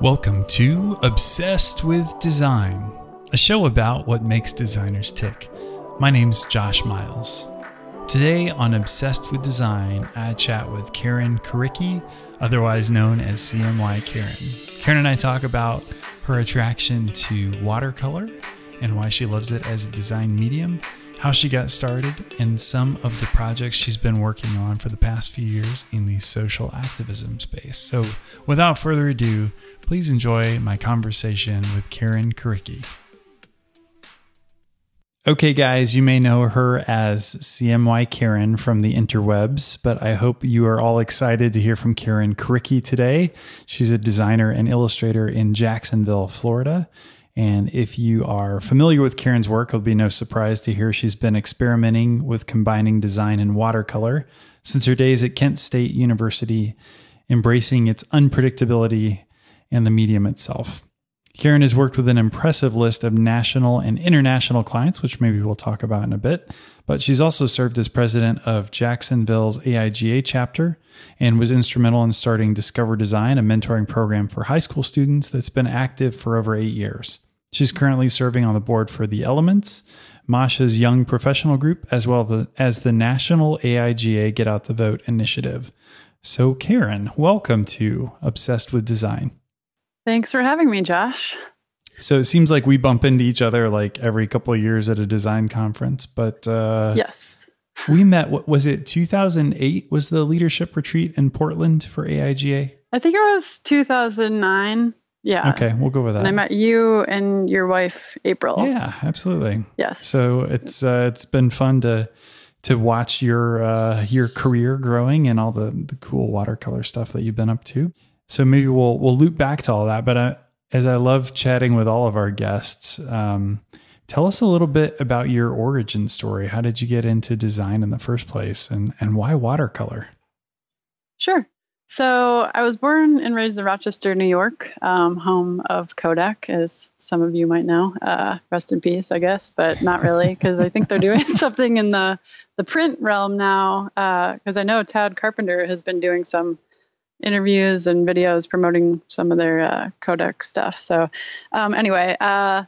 Welcome to Obsessed with Design, a show about what makes designers tick. My name's Josh Miles. Today on Obsessed with Design, I chat with Karen Kurycki, otherwise known as CMY Karen. Karen and I talk about her attraction to watercolor and why she loves it as a design medium, how she got started, and some of the projects she's been working on for the past few years in the social activism space. So, without further ado, please enjoy my conversation with Karen Kurycki. Okay, guys, you may know her as CMY Karen from the interwebs, but I hope you are all excited to hear from Karen Kurycki today. She's a designer and illustrator in Jacksonville, Florida. And if you are familiar with Karen's work, it'll be no surprise to hear she's been experimenting with combining design and watercolor since her days at Kent State University, embracing its unpredictability and the medium itself. Karen has worked with an impressive list of national and international clients, which maybe we'll talk about in a bit. But she's also served as president of Jacksonville's AIGA chapter and was instrumental in starting Discover Design, a mentoring program for high school students that's been active for over eight years. She's currently serving on the board for The Elements, Masha's young professional group, as well as the National AIGA Get Out the Vote initiative. So, Karen, welcome to Obsessed with Design. Thanks for having me, Josh. So it seems like we bump into each other like every couple of years at a design conference, but uh, yes, we met. What was it? 2008 was the leadership retreat in Portland for AIGA. I think it was 2009. Yeah. Okay, we'll go with that. And I met you and your wife, April. Yeah, absolutely. Yes. So it's uh, it's been fun to to watch your uh, your career growing and all the the cool watercolor stuff that you've been up to. So maybe we'll we'll loop back to all that. But uh, as I love chatting with all of our guests, um, tell us a little bit about your origin story. How did you get into design in the first place, and and why watercolor? Sure. So I was born and raised in Rochester, New York, um, home of Kodak, as some of you might know. Uh, rest in peace, I guess, but not really, because I think they're doing something in the the print realm now. Because uh, I know Tad Carpenter has been doing some interviews and videos promoting some of their uh, Kodak stuff. So, um, anyway, uh,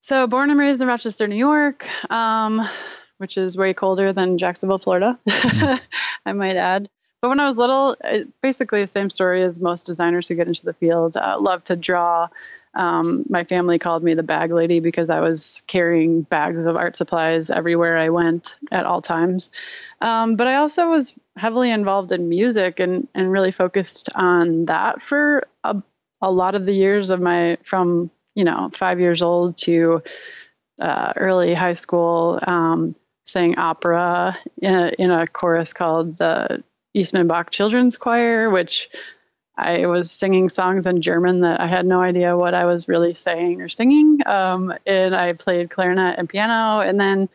so born and raised in Rochester, New York, um, which is way colder than Jacksonville, Florida, mm. I might add. But when I was little, it, basically the same story as most designers who get into the field. Uh, love to draw. Um, my family called me the bag lady because I was carrying bags of art supplies everywhere I went at all times. Um, but I also was heavily involved in music and, and really focused on that for a, a lot of the years of my, from, you know, five years old to uh, early high school, um, sang opera in a, in a chorus called the Eastman Bach Children's Choir, which I was singing songs in German that I had no idea what I was really saying or singing. Um, and I played clarinet and piano. And then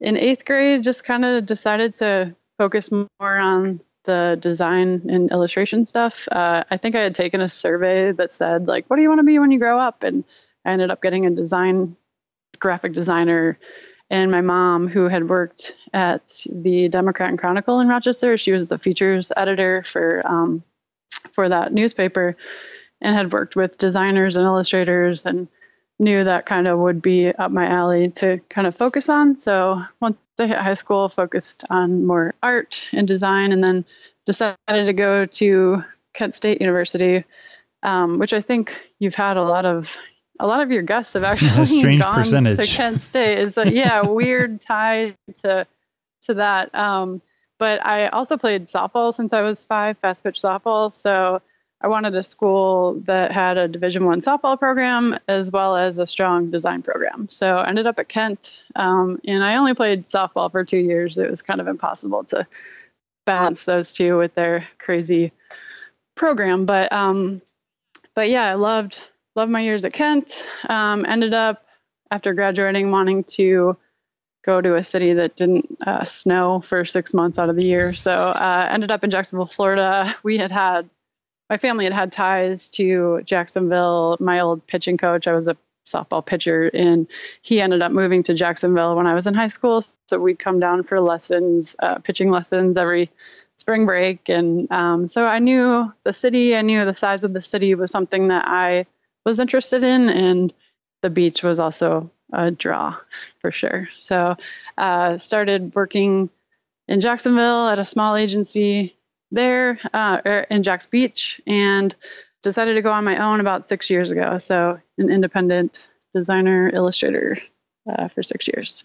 in eighth grade, just kind of decided to focus more on the design and illustration stuff. Uh, I think I had taken a survey that said, like, what do you want to be when you grow up? And I ended up getting a design graphic designer. And my mom, who had worked at the Democrat and Chronicle in Rochester, she was the features editor for um, for that newspaper, and had worked with designers and illustrators and knew that kind of would be up my alley to kind of focus on. So once I hit high school, focused on more art and design, and then decided to go to Kent State University, um, which I think you've had a lot of a lot of your guests have actually gone percentage. to Kent State. It's a yeah, weird tie to to that. Um, but I also played softball since I was five, fast pitch softball. So I wanted a school that had a Division One softball program as well as a strong design program. So I ended up at Kent, um, and I only played softball for two years. It was kind of impossible to balance those two with their crazy program. But um, but yeah, I loved loved my years at Kent. Um, ended up after graduating wanting to go to a city that didn't uh, snow for six months out of the year. So uh, ended up in Jacksonville, Florida. We had had my family had had ties to Jacksonville. My old pitching coach, I was a softball pitcher, and he ended up moving to Jacksonville when I was in high school. So we'd come down for lessons, uh, pitching lessons every spring break, and um, so I knew the city. I knew the size of the city was something that I was interested in, and the beach was also a draw for sure. So uh, started working in Jacksonville at a small agency there uh, er, in Jacks Beach, and decided to go on my own about six years ago. So, an independent designer illustrator uh, for six years.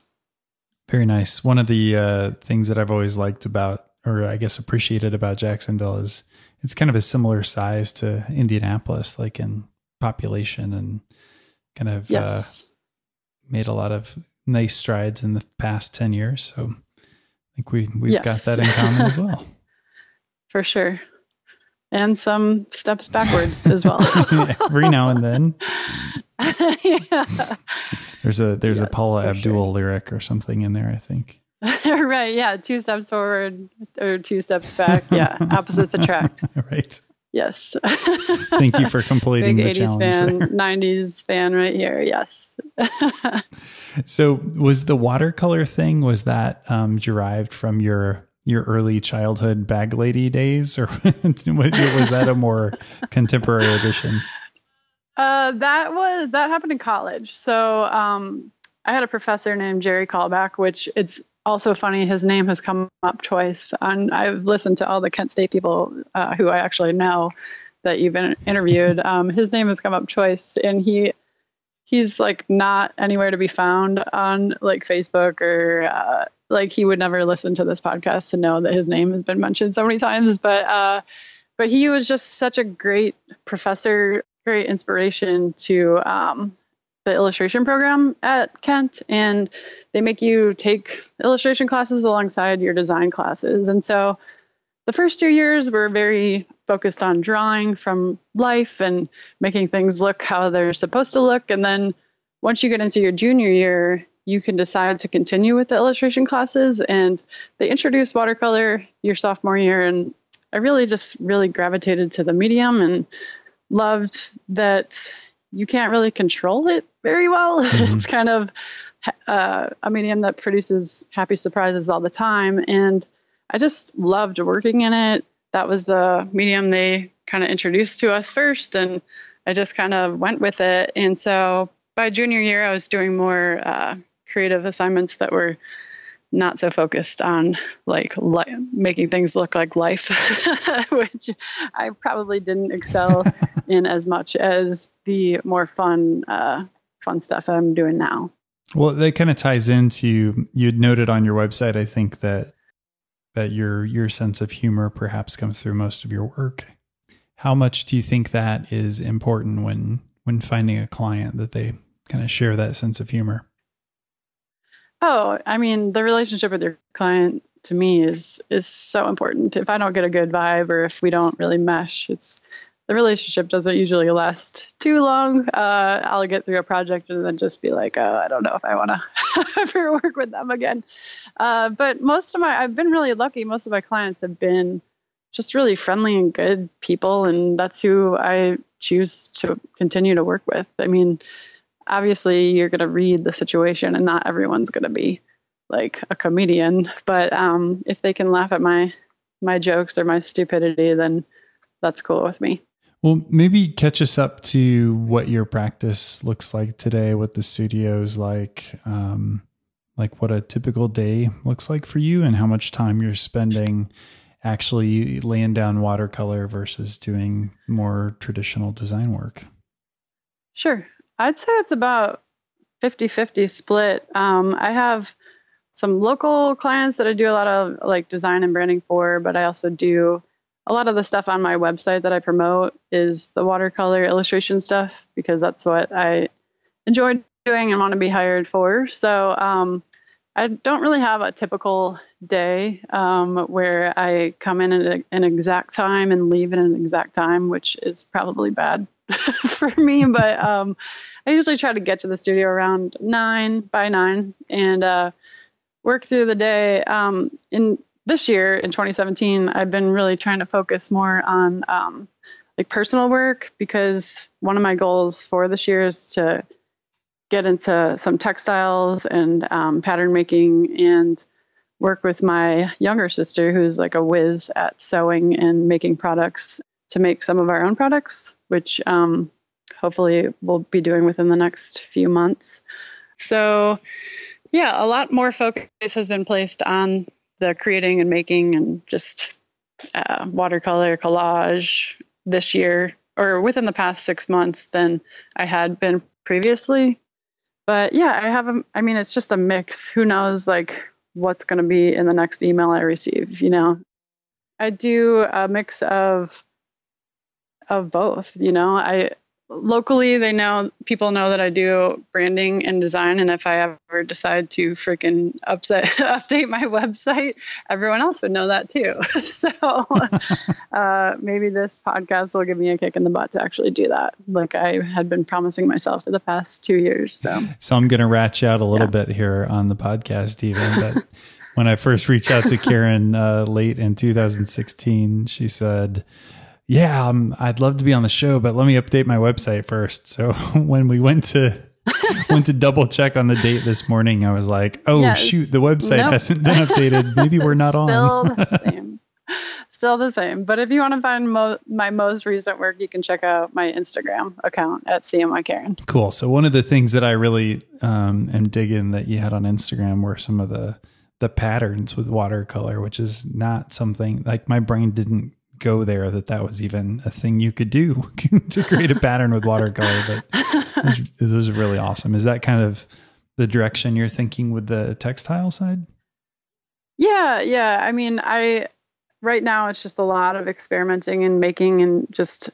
Very nice. One of the uh, things that I've always liked about, or I guess appreciated about Jacksonville, is it's kind of a similar size to Indianapolis, like in population, and kind of uh, yes. Made a lot of nice strides in the past 10 years. So, I think we, we've yes. got that in common as well. For sure and some steps backwards as well. Every now and then. yeah. There's a there's yes, a Paula Abdul sure. lyric or something in there, I think. right. Yeah. Two steps forward or two steps back. Yeah. Opposites attract. right. Yes. Thank you for completing Big the 80s challenge. Fan, there. 90s fan right here. Yes. so was the watercolor thing, was that um, derived from your your early childhood bag lady days, or was that a more contemporary edition? Uh, that was that happened in college. So um, I had a professor named Jerry Kalback, which it's also funny. His name has come up twice, and I've listened to all the Kent State people uh, who I actually know that you've been interviewed. Um, his name has come up twice, and he he's like not anywhere to be found on like Facebook or uh, like he would never listen to this podcast to know that his name has been mentioned so many times but uh but he was just such a great professor great inspiration to um the illustration program at Kent and they make you take illustration classes alongside your design classes and so the first two years were very focused on drawing from life and making things look how they're supposed to look and then once you get into your junior year you can decide to continue with the illustration classes. And they introduced watercolor your sophomore year. And I really just really gravitated to the medium and loved that you can't really control it very well. Mm-hmm. it's kind of uh, a medium that produces happy surprises all the time. And I just loved working in it. That was the medium they kind of introduced to us first. And I just kind of went with it. And so by junior year, I was doing more uh, creative assignments that were not so focused on like li- making things look like life, which I probably didn't excel in as much as the more fun, uh, fun stuff I'm doing now. Well, that kind of ties into you'd noted on your website, I think that that your your sense of humor perhaps comes through most of your work. How much do you think that is important when when finding a client that they kind of share that sense of humor? Oh, I mean, the relationship with your client to me is is so important. If I don't get a good vibe or if we don't really mesh, it's the relationship doesn't usually last too long. Uh, I'll get through a project and then just be like, oh, I don't know if I want to ever work with them again. Uh, but most of my, I've been really lucky. Most of my clients have been just really friendly and good people, and that's who I choose to continue to work with. I mean, obviously you're going to read the situation and not everyone's going to be like a comedian but um, if they can laugh at my my jokes or my stupidity then that's cool with me. Well maybe catch us up to what your practice looks like today what the studio's like um, like what a typical day looks like for you and how much time you're spending actually laying down watercolor versus doing more traditional design work. Sure I'd say it's about 50 50 split. Um, I have some local clients that I do a lot of like design and branding for, but I also do a lot of the stuff on my website that I promote is the watercolor illustration stuff because that's what I enjoy doing and want to be hired for. So um, I don't really have a typical day um, where I come in at an exact time and leave at an exact time, which is probably bad for me. But um, I usually try to get to the studio around nine by nine and uh, work through the day. Um, in this year, in 2017, I've been really trying to focus more on um, like personal work because one of my goals for this year is to get into some textiles and um, pattern making and work with my younger sister, who's like a whiz at sewing and making products to make some of our own products, which um, hopefully we'll be doing within the next few months. So, yeah, a lot more focus has been placed on the creating and making and just uh, watercolor collage this year or within the past six months than I had been previously. But yeah, I have, a, I mean, it's just a mix. Who knows, like, what's going to be in the next email I receive, you know? I do a mix of of both, you know. I locally they know people know that I do branding and design and if I ever decide to freaking upset update my website everyone else would know that too so uh, maybe this podcast will give me a kick in the butt to actually do that like I had been promising myself for the past two years so so I'm gonna ratch out a little yeah. bit here on the podcast even but when I first reached out to Karen uh, late in 2016 she said yeah, um, I'd love to be on the show, but let me update my website first. So when we went to went to double check on the date this morning, I was like, oh yes. shoot, the website nope. hasn't been updated. Maybe we're not Still on. Still the same. Still the same. But if you want to find mo- my most recent work, you can check out my Instagram account at CMY Karen. Cool. So one of the things that I really um, am digging that you had on Instagram were some of the the patterns with watercolor, which is not something like my brain didn't go there that that was even a thing you could do to create a pattern with watercolor. But it was, it was really awesome. Is that kind of the direction you're thinking with the textile side? Yeah, yeah. I mean, I right now it's just a lot of experimenting and making and just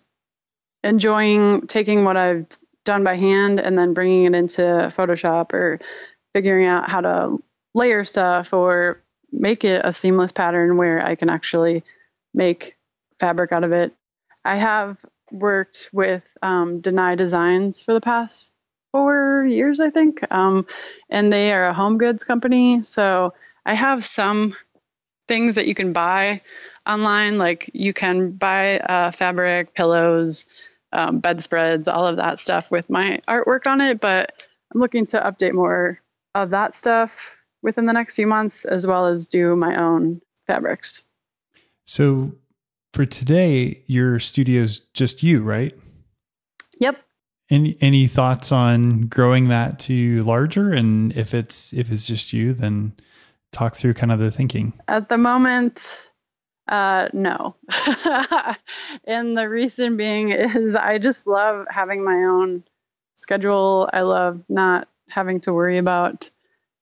enjoying taking what I've done by hand and then bringing it into Photoshop or figuring out how to layer stuff or make it a seamless pattern where I can actually make fabric out of it. I have worked with um, Deny Designs for the past four years, I think, um, and they are a home goods company. So I have some things that you can buy online, like you can buy uh, fabric, pillows, um, bedspreads, all of that stuff with my artwork on it. But I'm looking to update more of that stuff within the next few months, as well as do my own fabrics. So for today, your studio's just you, right? Yep. Any any thoughts on growing that to larger? And if it's if it's just you, then talk through kind of the thinking. At the moment, uh, no. and the reason being is I just love having my own schedule. I love not having to worry about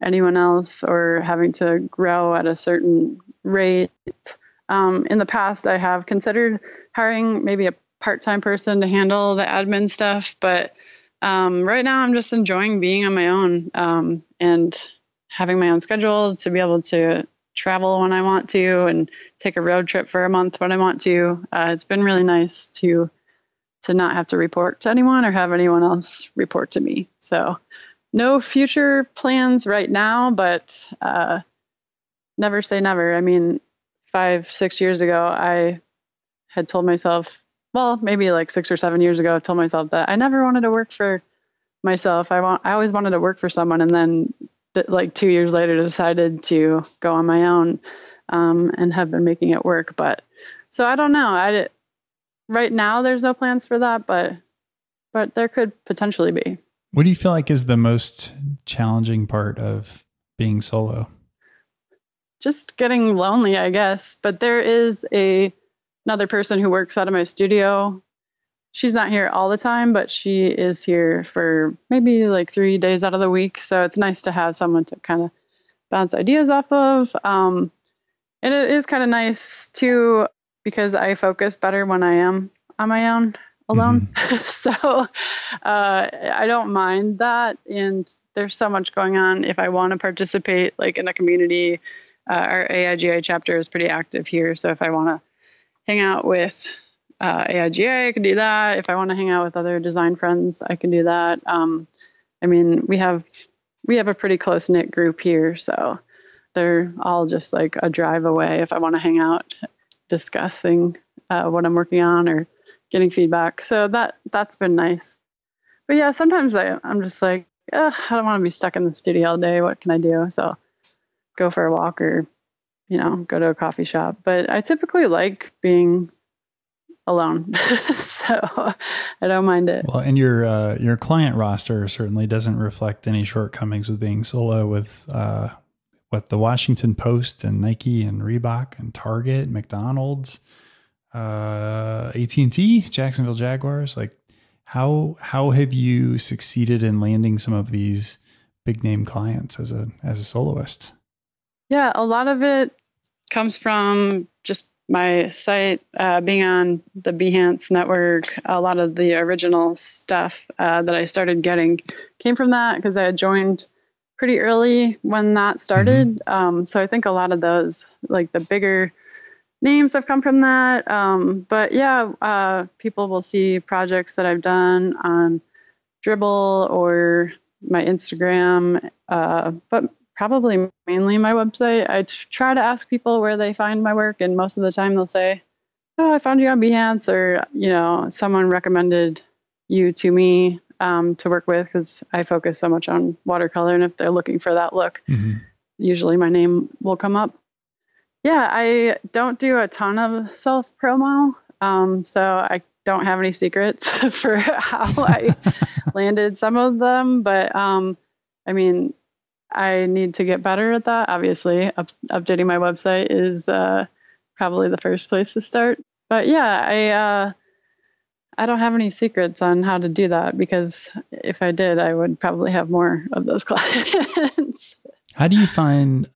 anyone else or having to grow at a certain rate. Um, in the past, I have considered hiring maybe a part time person to handle the admin stuff, but um, right now I'm just enjoying being on my own um, and having my own schedule to be able to travel when I want to and take a road trip for a month when I want to. Uh, it's been really nice to to not have to report to anyone or have anyone else report to me. So no future plans right now, but uh, never say never. I mean, five, six years ago, I had told myself, well, maybe like six or seven years ago, I told myself that I never wanted to work for myself. I want, I always wanted to work for someone, and then like two years later, decided to go on my own um, and have been making it work. But so I don't know. I right now there's no plans for that, but but there could potentially be. What do you feel like is the most challenging part of being solo? Just getting lonely, I guess. But there is a another person who works out of my studio. She's not here all the time, but she is here for maybe like three days out of the week. So it's nice to have someone to kind of bounce ideas off of. Um, and it is kind of nice too because I focus better when I am on my own alone. Mm-hmm. so uh, I don't mind that. And there's so much going on if I want to participate, like in the community uh, our AIGA chapter is pretty active here. So if I want to hang out with uh, AIGA, I can do that. If I want to hang out with other design friends, I can do that. Um, I mean, we have we have a pretty close knit group here, so they're all just like a drive away. If I want to hang out, discussing uh, what I'm working on or getting feedback, so that that's been nice. But yeah, sometimes I, I'm just like I don't want to be stuck in the studio all day. What can I do? So go for a walk or, you know, go to a coffee shop. But I typically like being alone, so I don't mind it. Well, and your uh, your client roster certainly doesn't reflect any shortcomings with being solo. With uh, what the Washington Post and Nike and Reebok and Target, McDonald's, uh, AT and T, Jacksonville Jaguars. Like, how how have you succeeded in landing some of these big name clients as a as a soloist? Yeah, a lot of it comes from just my site uh, being on the Behance network. A lot of the original stuff uh, that I started getting came from that because I had joined pretty early when that started. Mm-hmm. Um, so I think a lot of those, like the bigger names, have come from that. Um, but yeah, uh, people will see projects that I've done on Dribbble or my Instagram. Uh, but probably mainly my website. I t- try to ask people where they find my work, and most of the time they'll say, "Oh, I found you on Behance," or you know, someone recommended you to me um, to work with because I focus so much on watercolor, and if they're looking for that look, mm-hmm. usually my name will come up. Yeah, I don't do a ton of self promo, um, so I don't have any secrets for how I landed some of them, but um, I mean, I need to get better at that. Obviously, up, updating my website is uh, probably the first place to start. But yeah, I uh, I don't have any secrets on how to do that because if I did, I would probably have more of those clients. how do you find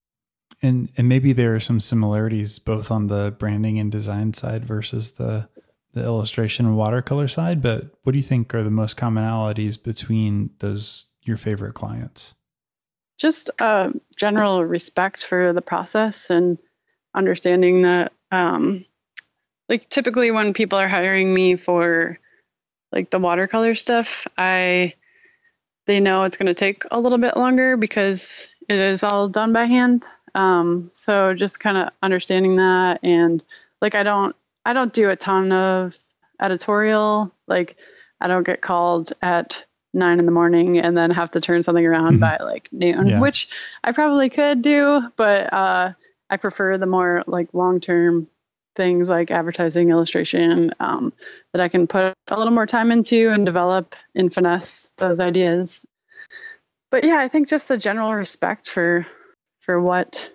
and and maybe there are some similarities both on the branding and design side versus the the illustration and watercolor side, but what do you think are the most commonalities between those your favorite clients? Just uh, general respect for the process and understanding that um, like typically when people are hiring me for like the watercolor stuff i they know it's going to take a little bit longer because it is all done by hand. Um, so just kind of understanding that and like i don't i don't do a ton of editorial. Like i don't get called at nine in the morning and then have to turn something around mm-hmm. by like noon, yeah. which I probably could do, but uh, I prefer the more like long term things like advertising, illustration um, that I can put a little more time into and develop and finesse those ideas. But yeah, I think just a general respect for for what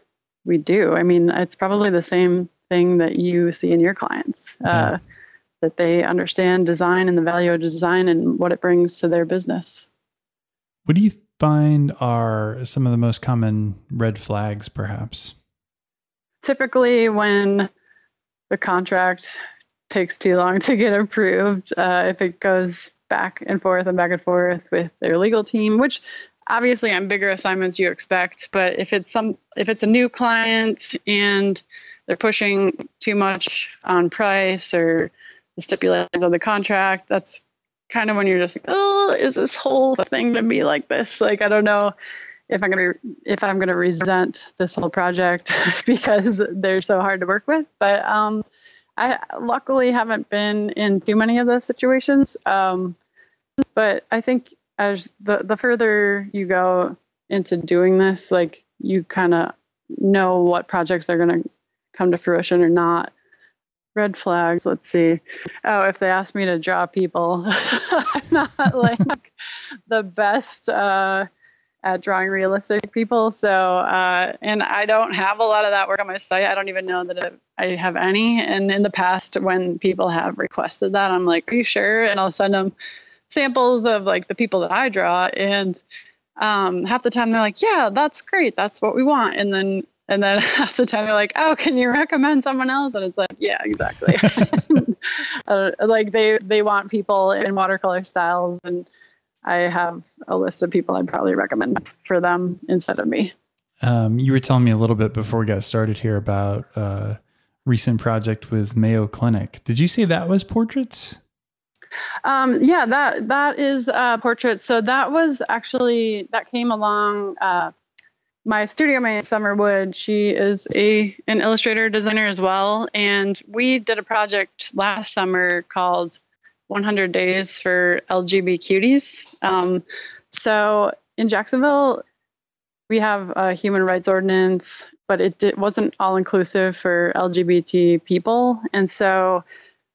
we do. I mean, it's probably the same thing that you see in your clients. Uh, yeah. That they understand design and the value of design and what it brings to their business. What do you find are some of the most common red flags, perhaps? Typically, when the contract takes too long to get approved, uh, if it goes back and forth and back and forth with their legal team, which obviously on bigger assignments you expect, but if it's some if it's a new client and they're pushing too much on price or the stipulations of the contract. That's kind of when you're just like, oh, is this whole thing to be like this? Like, I don't know if I'm gonna if I'm gonna resent this whole project because they're so hard to work with. But um, I luckily haven't been in too many of those situations. Um, but I think as the the further you go into doing this, like you kind of know what projects are gonna come to fruition or not red flags let's see. Oh if they ask me to draw people i'm not like the best uh, at drawing realistic people so uh, and i don't have a lot of that work on my site. I don't even know that it, i have any. And in the past when people have requested that i'm like are you sure? And i'll send them samples of like the people that i draw and um, half the time they're like yeah that's great. That's what we want. And then and then half the time they're like, "Oh, can you recommend someone else?" And it's like, "Yeah, exactly." uh, like they they want people in watercolor styles, and I have a list of people I'd probably recommend for them instead of me. Um, you were telling me a little bit before we got started here about a uh, recent project with Mayo Clinic. Did you say that was portraits? Um, yeah, that that is uh, portraits. So that was actually that came along uh, my studio mate Summer Wood, she is a an illustrator designer as well, and we did a project last summer called 100 Days for LGB Cuties. Um, so in Jacksonville, we have a human rights ordinance, but it, wasn't all inclusive for LGBT people. And so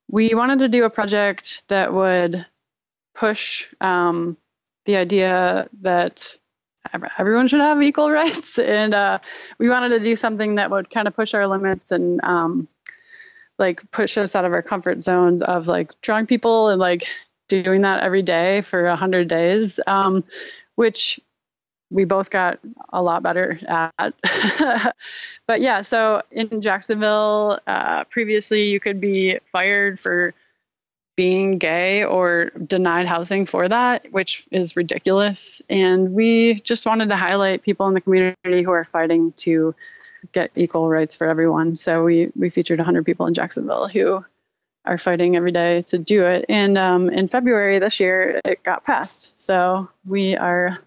we wanted to do a project that would push um, the idea that everyone should have equal rights. And uh, we wanted to do something that would kind of push our limits and um, like push us out of our comfort zones of like drawing people and like doing that every day for a hundred days, um, which we both got a lot better at. but yeah, so in Jacksonville, uh, previously you could be fired for being gay or denied housing for that, which is ridiculous. And we just wanted to highlight people in the community who are fighting to get equal rights for everyone. So we we featured 100 people in Jacksonville who are fighting every day to do it. And um, in February this year, it got passed. So we are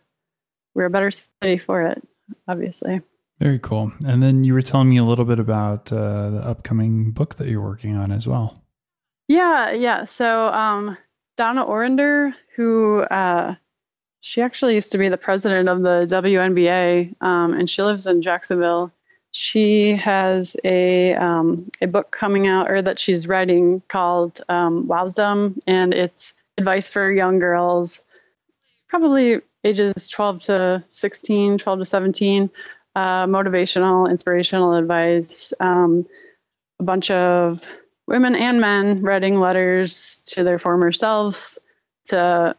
we're a better city for it, obviously. Very cool. And then you were telling me a little bit about uh, the upcoming book that you're working on as well. Yeah, yeah. So um, Donna Orender, who uh, she actually used to be the president of the WNBA, um, and she lives in Jacksonville. She has a um, a book coming out, or that she's writing called um, Wowsdom, and it's advice for young girls, probably ages 12 to 16, 12 to 17, uh, motivational, inspirational advice, um, a bunch of women and men writing letters to their former selves to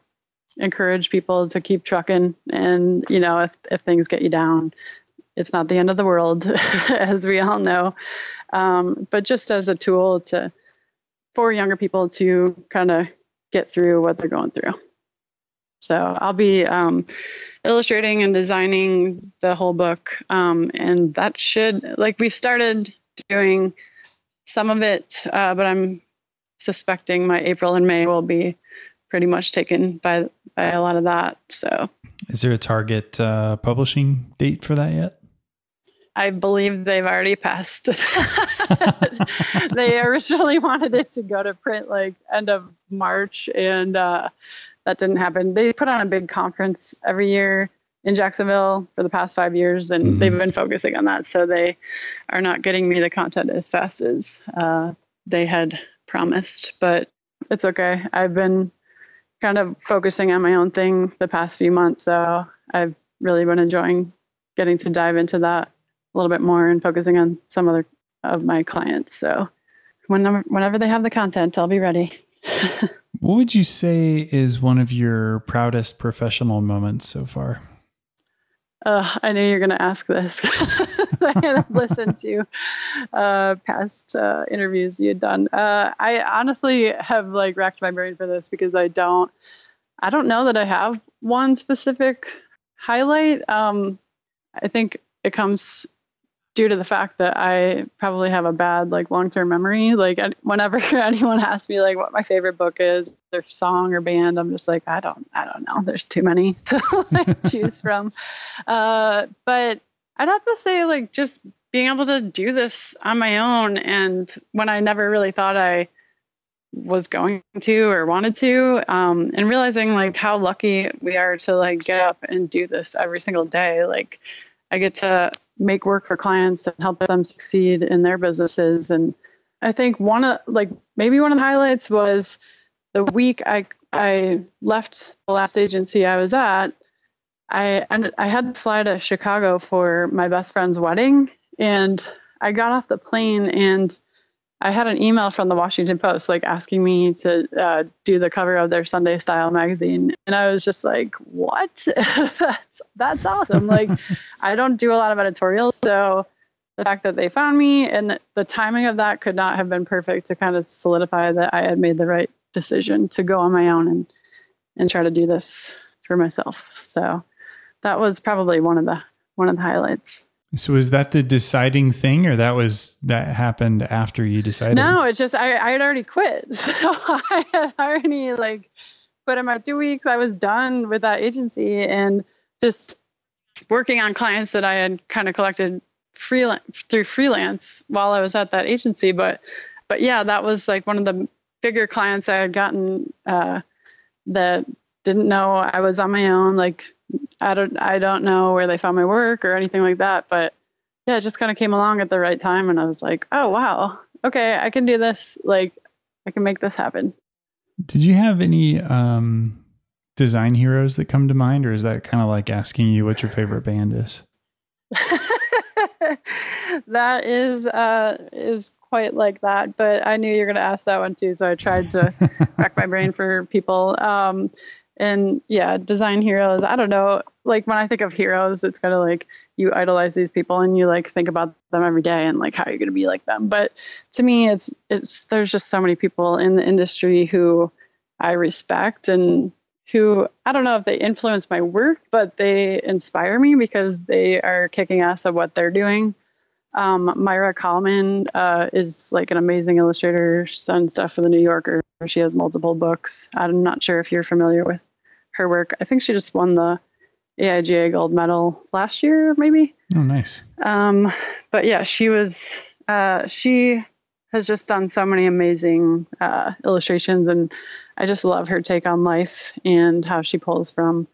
encourage people to keep trucking. And, you know, if, if things get you down, it's not the end of the world, as we all know. Um, but just as a tool to, for younger people to kind of get through what they're going through. So I'll be um, illustrating and designing the whole book, um, and that should like we've started doing some of it, uh, but I'm suspecting my April and May will be pretty much taken by by a lot of that. So, is there a target uh, publishing date for that yet? I believe they've already passed. they originally wanted it to go to print like end of March, and uh, that didn't happen. They put on a big conference every year in Jacksonville for the past five years, and mm-hmm. they've been focusing on that. So they are not getting me the content as fast as uh, they had promised, but it's okay. I've been kind of focusing on my own thing the past few months, so I've really been enjoying getting to dive into that a little bit more and focusing on some other of my clients. So whenever whenever they have the content, I'll be ready. what would you say is one of your proudest professional moments so far? Uh, I knew you were going to ask this. I had listened to uh, past uh, interviews you had done. Uh, I honestly have like racked my brain for this because I don't, I don't know that I have one specific highlight. Um, I think it comes due to the fact that I probably have a bad like long-term memory. Like whenever anyone asks me like what my favorite book is, their song or band, I'm just like I don't I don't know. There's too many to like, choose from. Uh, but I'd have to say like just being able to do this on my own and when I never really thought I was going to or wanted to um, and realizing like how lucky we are to like get up and do this every single day like I get to make work for clients and help them succeed in their businesses. And I think one of like maybe one of the highlights was the week I I left the last agency I was at. I ended, I had to fly to Chicago for my best friend's wedding, and I got off the plane and I had an email from the Washington Post like asking me to uh, do the cover of their Sunday Style magazine, and I was just like, "What? that's that's awesome!" like, I don't do a lot of editorials, so the fact that they found me and the timing of that could not have been perfect to kind of solidify that I had made the right decision to go on my own and and try to do this for myself. So that was probably one of the one of the highlights. So was that the deciding thing, or that was that happened after you decided? No, it's just I, I had already quit, so I had already like put in my two weeks. I was done with that agency and just working on clients that I had kind of collected freelance through freelance while I was at that agency. But but yeah, that was like one of the bigger clients I had gotten uh, that didn't know I was on my own. Like I don't I don't know where they found my work or anything like that, but yeah, it just kind of came along at the right time and I was like, "Oh, wow. Okay, I can do this. Like I can make this happen." Did you have any um design heroes that come to mind or is that kind of like asking you what your favorite band is? that is uh is quite like that, but I knew you were going to ask that one too, so I tried to rack my brain for people. Um, and yeah, design heroes. I don't know. Like when I think of heroes, it's kind of like you idolize these people and you like think about them every day and like how you're going to be like them. But to me, it's it's there's just so many people in the industry who I respect and who I don't know if they influence my work, but they inspire me because they are kicking ass at what they're doing. Um, Maira Kalman uh, is like an amazing illustrator. She's done stuff for the New Yorker. She has multiple books. I'm not sure if you're familiar with her work. I think she just won the AIGA gold medal last year, maybe. Oh, nice. Um, but yeah, she was. Uh, she has just done so many amazing uh, illustrations, and I just love her take on life and how she pulls from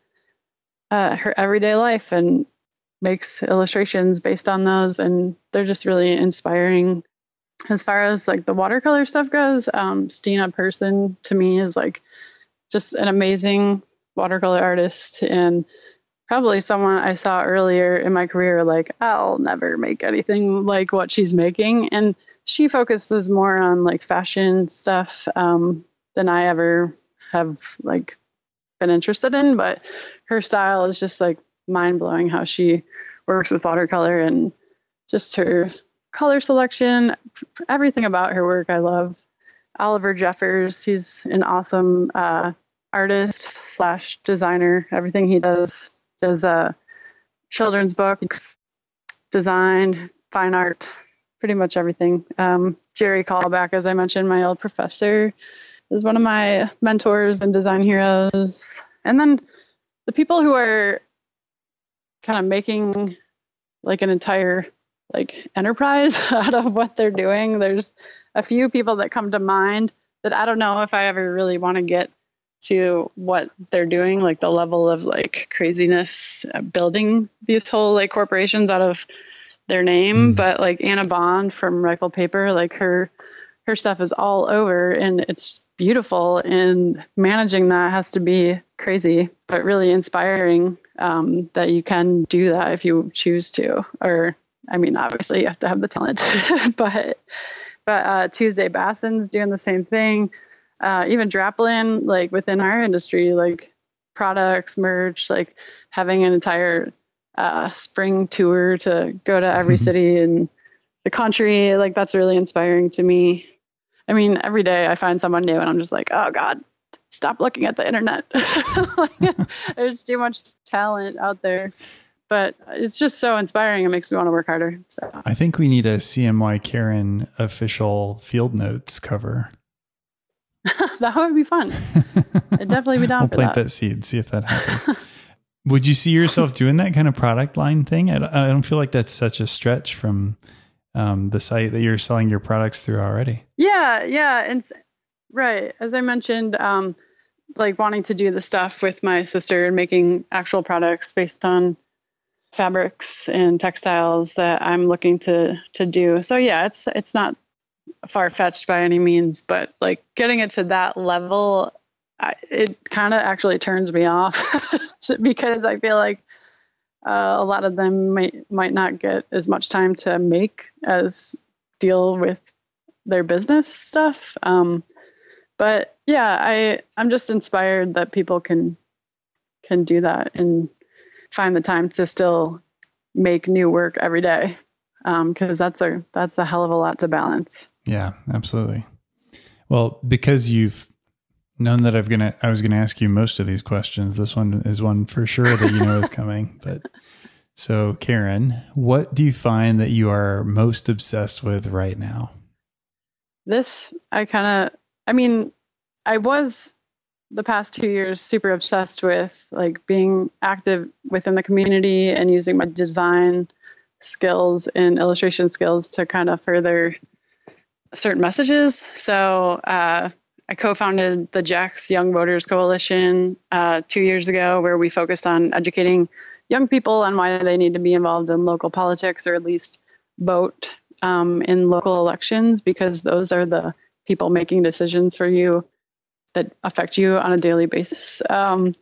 uh, her everyday life and makes illustrations based on those, and they're just really inspiring. As far as like the watercolor stuff goes, um, Stina Persson to me is like just an amazing watercolor artist and probably someone I saw earlier in my career, like, I'll never make anything like what she's making. And she focuses more on like fashion stuff um, than I ever have like been interested in. But her style is just like mind blowing how she works with watercolor and just her color selection, everything about her work I love. Oliver Jeffers, he's an awesome uh, artist slash designer. Everything he does does uh, children's books, design, fine art, pretty much everything. Um, Jerry Kalback, as I mentioned, my old professor, is one of my mentors and design heroes. And then the people who are kind of making like an entire like enterprise out of what they're doing. There's a few people that come to mind that I don't know if I ever really want to get to what they're doing, like the level of like craziness uh, building these whole like corporations out of their name. Mm. But like Anna Bond from Rifle Paper, like her her stuff is all over and it's beautiful and managing that has to be crazy but really inspiring um, that you can do that if you choose to or i mean obviously you have to have the talent but but uh, tuesday Bassen's doing the same thing. Uh, even draplin like within our industry like products merch like having an entire uh, spring tour to go to every city in the country like that's really inspiring to me I mean, every day I find someone new and I'm just like, oh God, stop looking at the internet. there's too much talent out there. But it's just so inspiring. It makes me want to work harder. So I think we need a CMY Karen official field notes cover. that would be fun. I'd definitely be down we'll for plant that. that seed, see if that happens. would you see yourself doing that kind of product line thing? I don't feel like that's such a stretch from um, the site that you're selling your products through already. Yeah, yeah, and right as I mentioned, um, like wanting to do the stuff with my sister and making actual products based on fabrics and textiles that I'm looking to to do. So yeah, it's it's not far fetched by any means, but like getting it to that level, I, it kind of actually turns me off because I feel like uh, a lot of them might might not get as much time to make as deal with their business stuff. Um, but yeah, I I'm just inspired that people can can do that and find the time to still make new work every day because um, that's a that's a hell of a lot to balance. Yeah, absolutely. Well, because you've known that I've gonna I was gonna ask you most of these questions. This one is one for sure that you know is coming. But so Karen, what do you find that you are most obsessed with right now? This I kind of I mean, I was the past two years super obsessed with like being active within the community and using my design skills and illustration skills to kind of further certain messages. So uh, I co-founded the JAX Young Voters Coalition uh, two years ago, where we focused on educating young people on why they need to be involved in local politics or at least vote um, in local elections because those are the people making decisions for you that affect you on a daily basis. Um,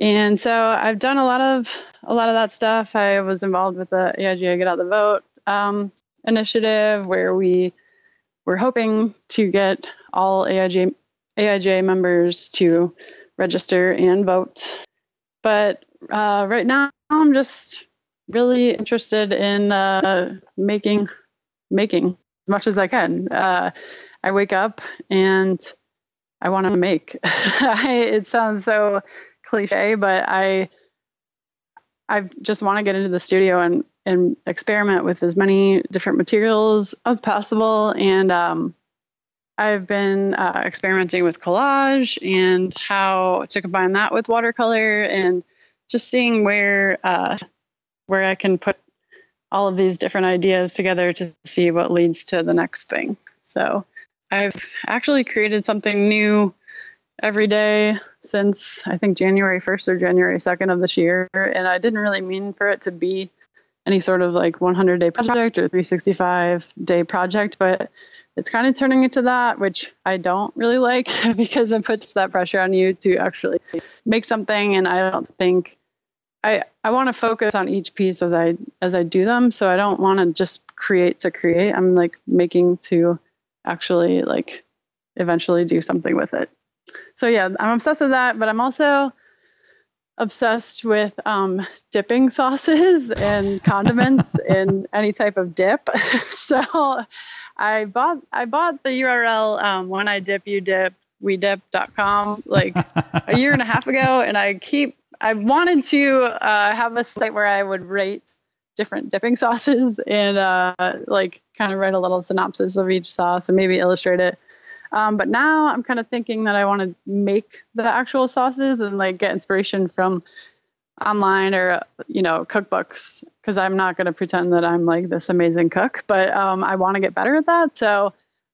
and so I've done a lot of a lot of that stuff. I was involved with the AIGA Get Out the Vote um, initiative, where we were hoping to get all AIGA AIGA members to register and vote. But uh, right now, I'm just really interested in uh, making making as much as I can. Uh, I wake up and I want to make. I, it sounds so cliche, but I I just want to get into the studio and and experiment with as many different materials as possible. And um, I've been uh, experimenting with collage and how to combine that with watercolor and just seeing where uh, where I can put all of these different ideas together to see what leads to the next thing. So I've actually created something new every day since I think January 1st or January 2nd of this year. And I didn't really mean for it to be any sort of like 100 day project or 365 day project, but it's kind of turning into that, which I don't really like because it puts that pressure on you to actually make something. And I don't think I, I want to focus on each piece as I as I do them. So I don't want to just create to create. I'm like making to actually like eventually do something with it. So yeah, I'm obsessed with that, but I'm also obsessed with um, dipping sauces and condiments in any type of dip. so I bought I bought the URL um, when I dip you dip we dip.com like a year and a half ago and I keep I wanted to uh, have a site where I would rate different dipping sauces and uh, like kind of write a little synopsis of each sauce and maybe illustrate it. Um, but now I'm kind of thinking that I want to make the actual sauces and like get inspiration from online or you know cookbooks because I'm not going to pretend that I'm like this amazing cook, but um, I want to get better at that. So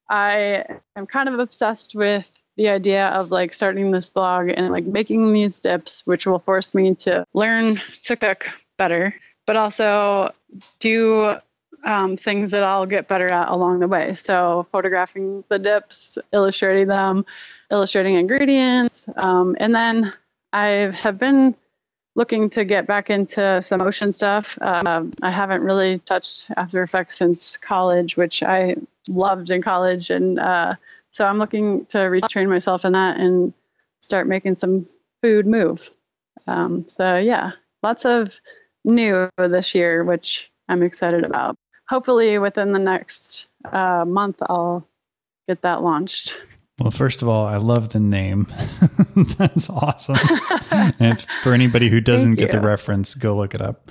I am kind of obsessed with the idea of like starting this blog and like making these dips, which will force me to learn to cook better, but also do um, things that I'll get better at along the way. So, photographing the dips, illustrating them, illustrating ingredients. Um, and then I have been looking to get back into some motion stuff. Uh, I haven't really touched After Effects since college, which I loved in college. And uh, so I'm looking to retrain myself in that and start making some food move. Um, so yeah, lots of new this year, which I'm excited about. Hopefully, within the next uh, month, I'll get that launched. Well, first of all, I love the name. That's awesome. and for anybody who doesn't get the reference, go look it up.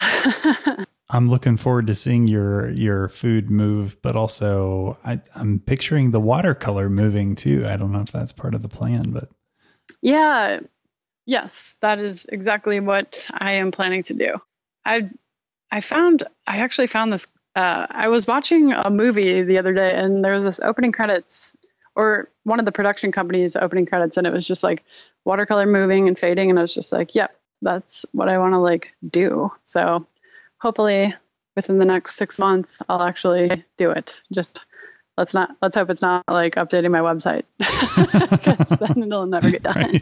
I'm looking forward to seeing your your food move, but also I, I'm picturing the watercolor moving too. I don't know if that's part of the plan, but yeah, yes, that is exactly what I am planning to do. I I found I actually found this. Uh, I was watching a movie the other day, and there was this opening credits, or one of the production companies opening credits, and it was just like watercolor moving and fading, and I was just like, yep, that's what I want to like do. So hopefully within the next six months I'll actually do it. Just let's not let's hope it's not like updating my website because then it'll never get done.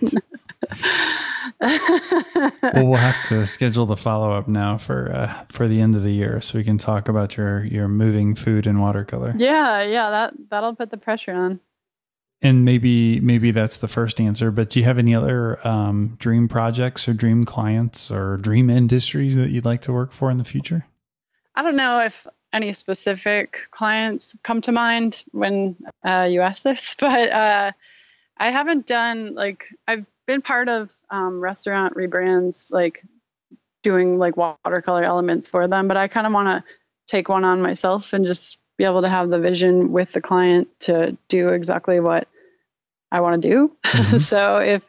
well, we'll have to schedule the follow up now for uh, for the end of the year, so we can talk about your your moving food and watercolor. Yeah, yeah, that that'll put the pressure on. And maybe maybe that's the first answer. But do you have any other um, dream projects or dream clients or dream industries that you'd like to work for in the future? I don't know if any specific clients come to mind when uh, you ask this, but uh, I haven't done like I've been part of um, restaurant rebrands, like doing like watercolor elements for them, but I kind of want to take one on myself and just be able to have the vision with the client to do exactly what I want to do. Mm-hmm. so if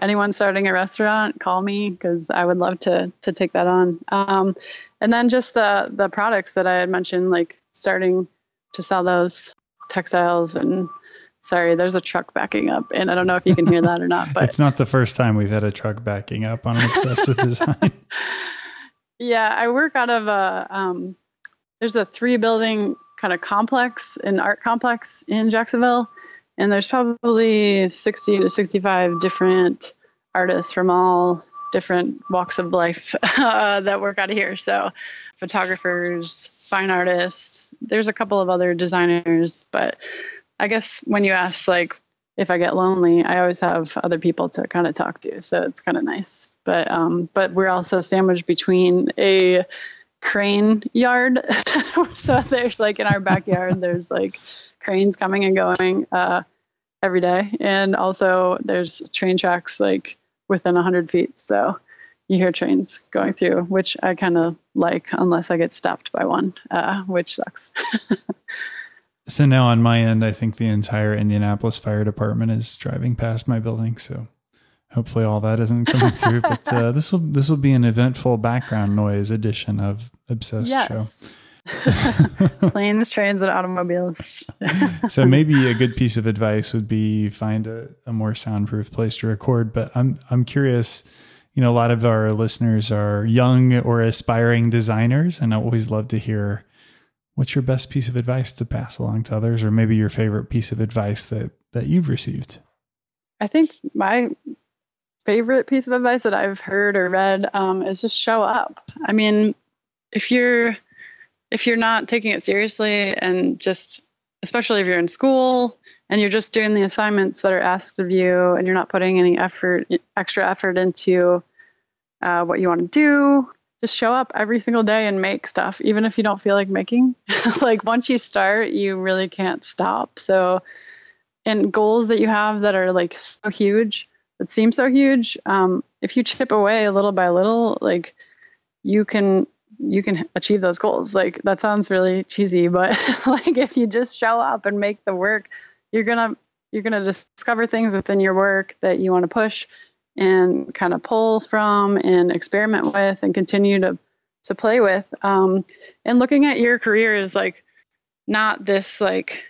anyone's starting a restaurant, call me because I would love to to take that on. Um, and then just the the products that I had mentioned, like starting to sell those textiles and Sorry, there's a truck backing up, and I don't know if you can hear that or not. But it's not the first time we've had a truck backing up on Obsessed with Design. yeah, I work out of a um, there's a three building kind of complex, an art complex in Jacksonville, and there's probably 60 to 65 different artists from all different walks of life uh, that work out of here. So, photographers, fine artists. There's a couple of other designers, but I guess when you ask like if I get lonely, I always have other people to kind of talk to, so it's kind of nice. But um, but we're also sandwiched between a crane yard, so there's like in our backyard, there's like cranes coming and going uh, every day, and also there's train tracks like within 100 feet, so you hear trains going through, which I kind of like, unless I get stopped by one, uh, which sucks. so now on my end, I think the entire Indianapolis Fire Department is driving past my building. So hopefully all that isn't coming through. But uh, this will this will be an eventful background noise edition of Obsessed yes. Show. Planes, trains, and automobiles. so maybe a good piece of advice would be find a, a more soundproof place to record. But I'm I'm curious you know, a lot of our listeners are young or aspiring designers, and I always love to hear what's your best piece of advice to pass along to others, or maybe your favorite piece of advice that that you've received. I think my favorite piece of advice that I've heard or read um, is just show up. I mean, if you're if you're not taking it seriously and just especially if you're in school and you're just doing the assignments that are asked of you and you're not putting any effort extra effort into uh, what you want to do just show up every single day and make stuff even if you don't feel like making. Like once you start you really can't stop. So and goals that you have that are like so huge that seem so huge um, if you chip away little by little like you can you can achieve those goals like that sounds really cheesy but like if you just show up and make the work you're gonna you're gonna discover things within your work that you want to push and kind of pull from and experiment with and continue to to play with. Um, and looking at your career is like not this like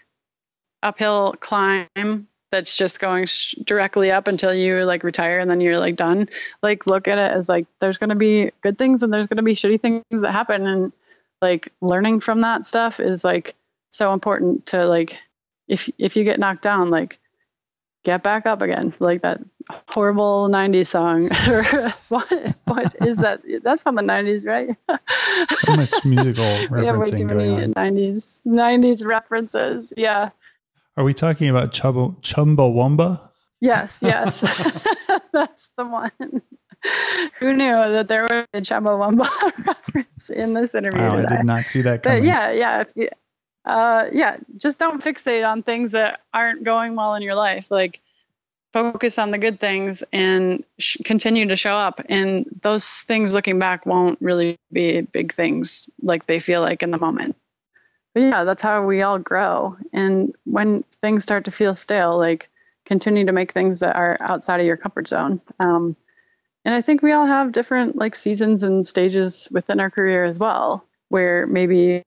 uphill climb that's just going sh- directly up until you like retire and then you're like done. Like look at it as like there's going to be good things and there's going to be shitty things that happen and like learning from that stuff is like so important to like if if you get knocked down, like get back up again, like that horrible '90s song. what what is that? That's from the '90s, right? so much musical referencing yeah, way too many on. '90s '90s references. Yeah. Are we talking about Chubba Chumbawamba? Yes, yes, that's the one. Who knew that there was a Chumbawamba reference in this interview? Wow, I did not see that coming. But yeah, yeah. If you, uh, yeah, just don't fixate on things that aren't going well in your life. Like, focus on the good things and sh- continue to show up. And those things looking back won't really be big things like they feel like in the moment. But yeah, that's how we all grow. And when things start to feel stale, like continue to make things that are outside of your comfort zone. Um, and I think we all have different like seasons and stages within our career as well, where maybe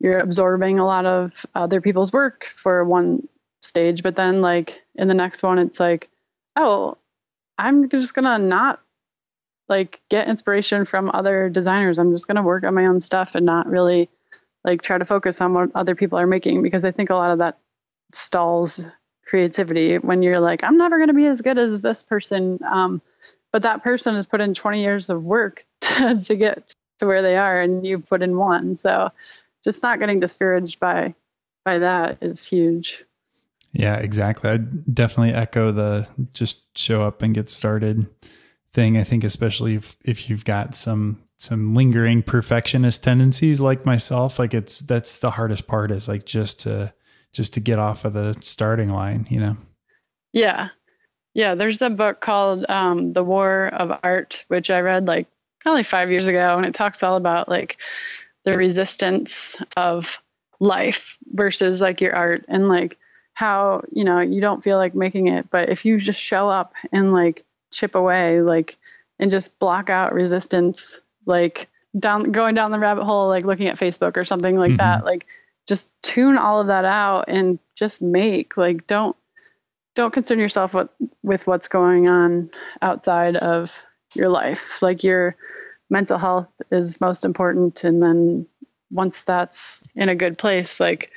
you're absorbing a lot of other people's work for one stage but then like in the next one it's like oh i'm just gonna not like get inspiration from other designers i'm just gonna work on my own stuff and not really like try to focus on what other people are making because i think a lot of that stalls creativity when you're like i'm never going to be as good as this person um, but that person has put in 20 years of work to, to get to where they are and you put in one so just not getting discouraged by by that is huge. Yeah, exactly. I definitely echo the just show up and get started thing. I think especially if if you've got some some lingering perfectionist tendencies like myself, like it's that's the hardest part is like just to just to get off of the starting line, you know. Yeah. Yeah, there's a book called um, The War of Art, which I read like probably five years ago, and it talks all about like the resistance of life versus like your art and like how you know you don't feel like making it but if you just show up and like chip away like and just block out resistance like down going down the rabbit hole like looking at facebook or something like mm-hmm. that like just tune all of that out and just make like don't don't concern yourself with with what's going on outside of your life like your mental health is most important and then once that's in a good place like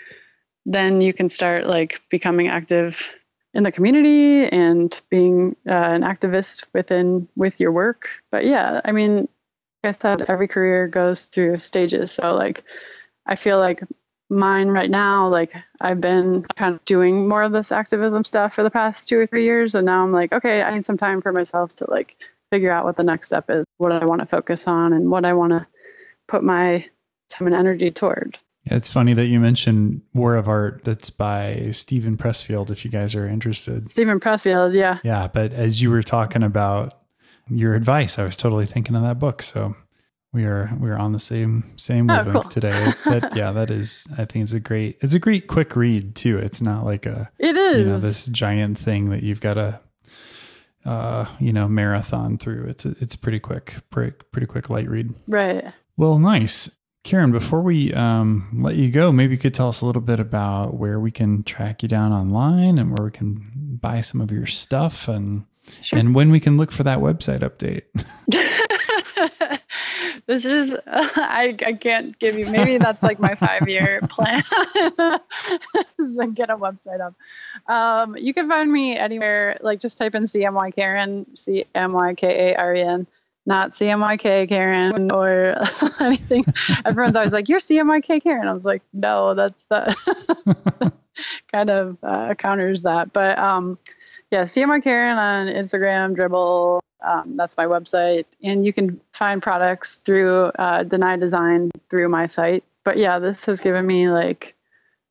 then you can start like becoming active in the community and being uh, an activist within with your work but yeah i mean i said every career goes through stages. So like i feel like mine right now like i've been kind of doing more of this activism stuff for the past two or three years. And now i'm like okay i need some time for myself to like figure out what the next step is what i want to focus on and what i want to put my time and energy toward. Yeah, it's funny that you mentioned war of art. That's by Steven pressfield if you guys are interested. Steven pressfield yeah. Yeah but as you were talking about your advice i was totally thinking of that book so we are we are on the same same Oh, cool. today. But yeah, that is I think it's a great it's a great quick read too. It's not like a it is you know this giant thing that you've got to uh you know marathon through. It's a, it's pretty quick, pretty pretty quick light read. right Well, nice. Karen, before we um, let you go, maybe you could tell us a little bit about where we can track you down online and where we can buy some of your stuff and Sure. and when we can look for that website update. this is I, I can't give you maybe that's like my five year plan. Is to get a website up. Um, you can find me anywhere like just type in cmy karen c-m-y-k-a-r-e-n not cmyk karen or anything. Everyone's always like you're cmyk karen. I was like no that's the kind of uh, counters that. But um yeah, CMR Karen on Instagram, Dribbble. Um, that's my website, and you can find products through uh, Deny Design through my site. But yeah, this has given me like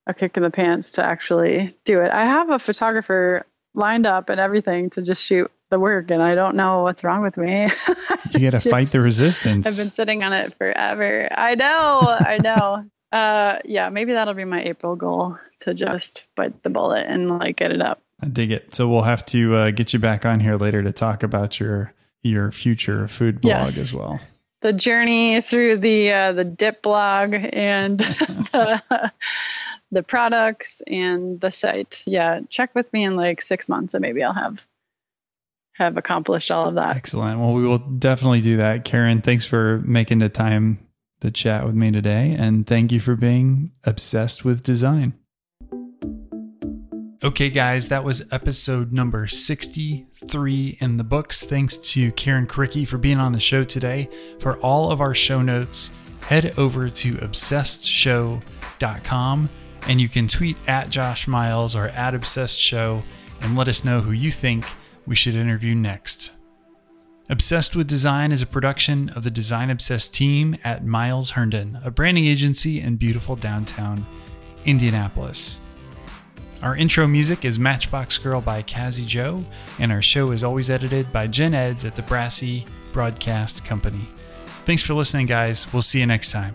a kick in the pants to actually do it. I have a photographer lined up and everything to just shoot the work, and I don't know what's wrong with me. You got to fight the resistance. I've been sitting on it forever. I know, I know. Uh, yeah, maybe that'll be my April goal to just bite the bullet and like get it up. I dig it. So we'll have to uh, get you back on here later to talk about your your future food blog Yes. as well. the journey through the uh, the dip blog and the, the products and the site. Yeah, check with me in like six months, and maybe I'll have have accomplished all of that. Excellent. Well, we will definitely do that. Karen, thanks for making the time to chat with me today, and thank you for being obsessed with design. Okay, guys, that was episode number 63 in the books. Thanks to Karen Kurycki for being on the show today. For all of our show notes, head over to obsessedshow.com and you can tweet at Josh Miles or at Obsessed Show and let us know who you think we should interview next. Obsessed with Design is a production of the Design Obsessed team at Miles Herndon, a branding agency in beautiful downtown Indianapolis. Our intro music is Matchbox Girl by Kazzy Joe, and our show is always edited by Jen Eds at the Brassy Broadcast Company. Thanks for listening, guys. We'll see you next time.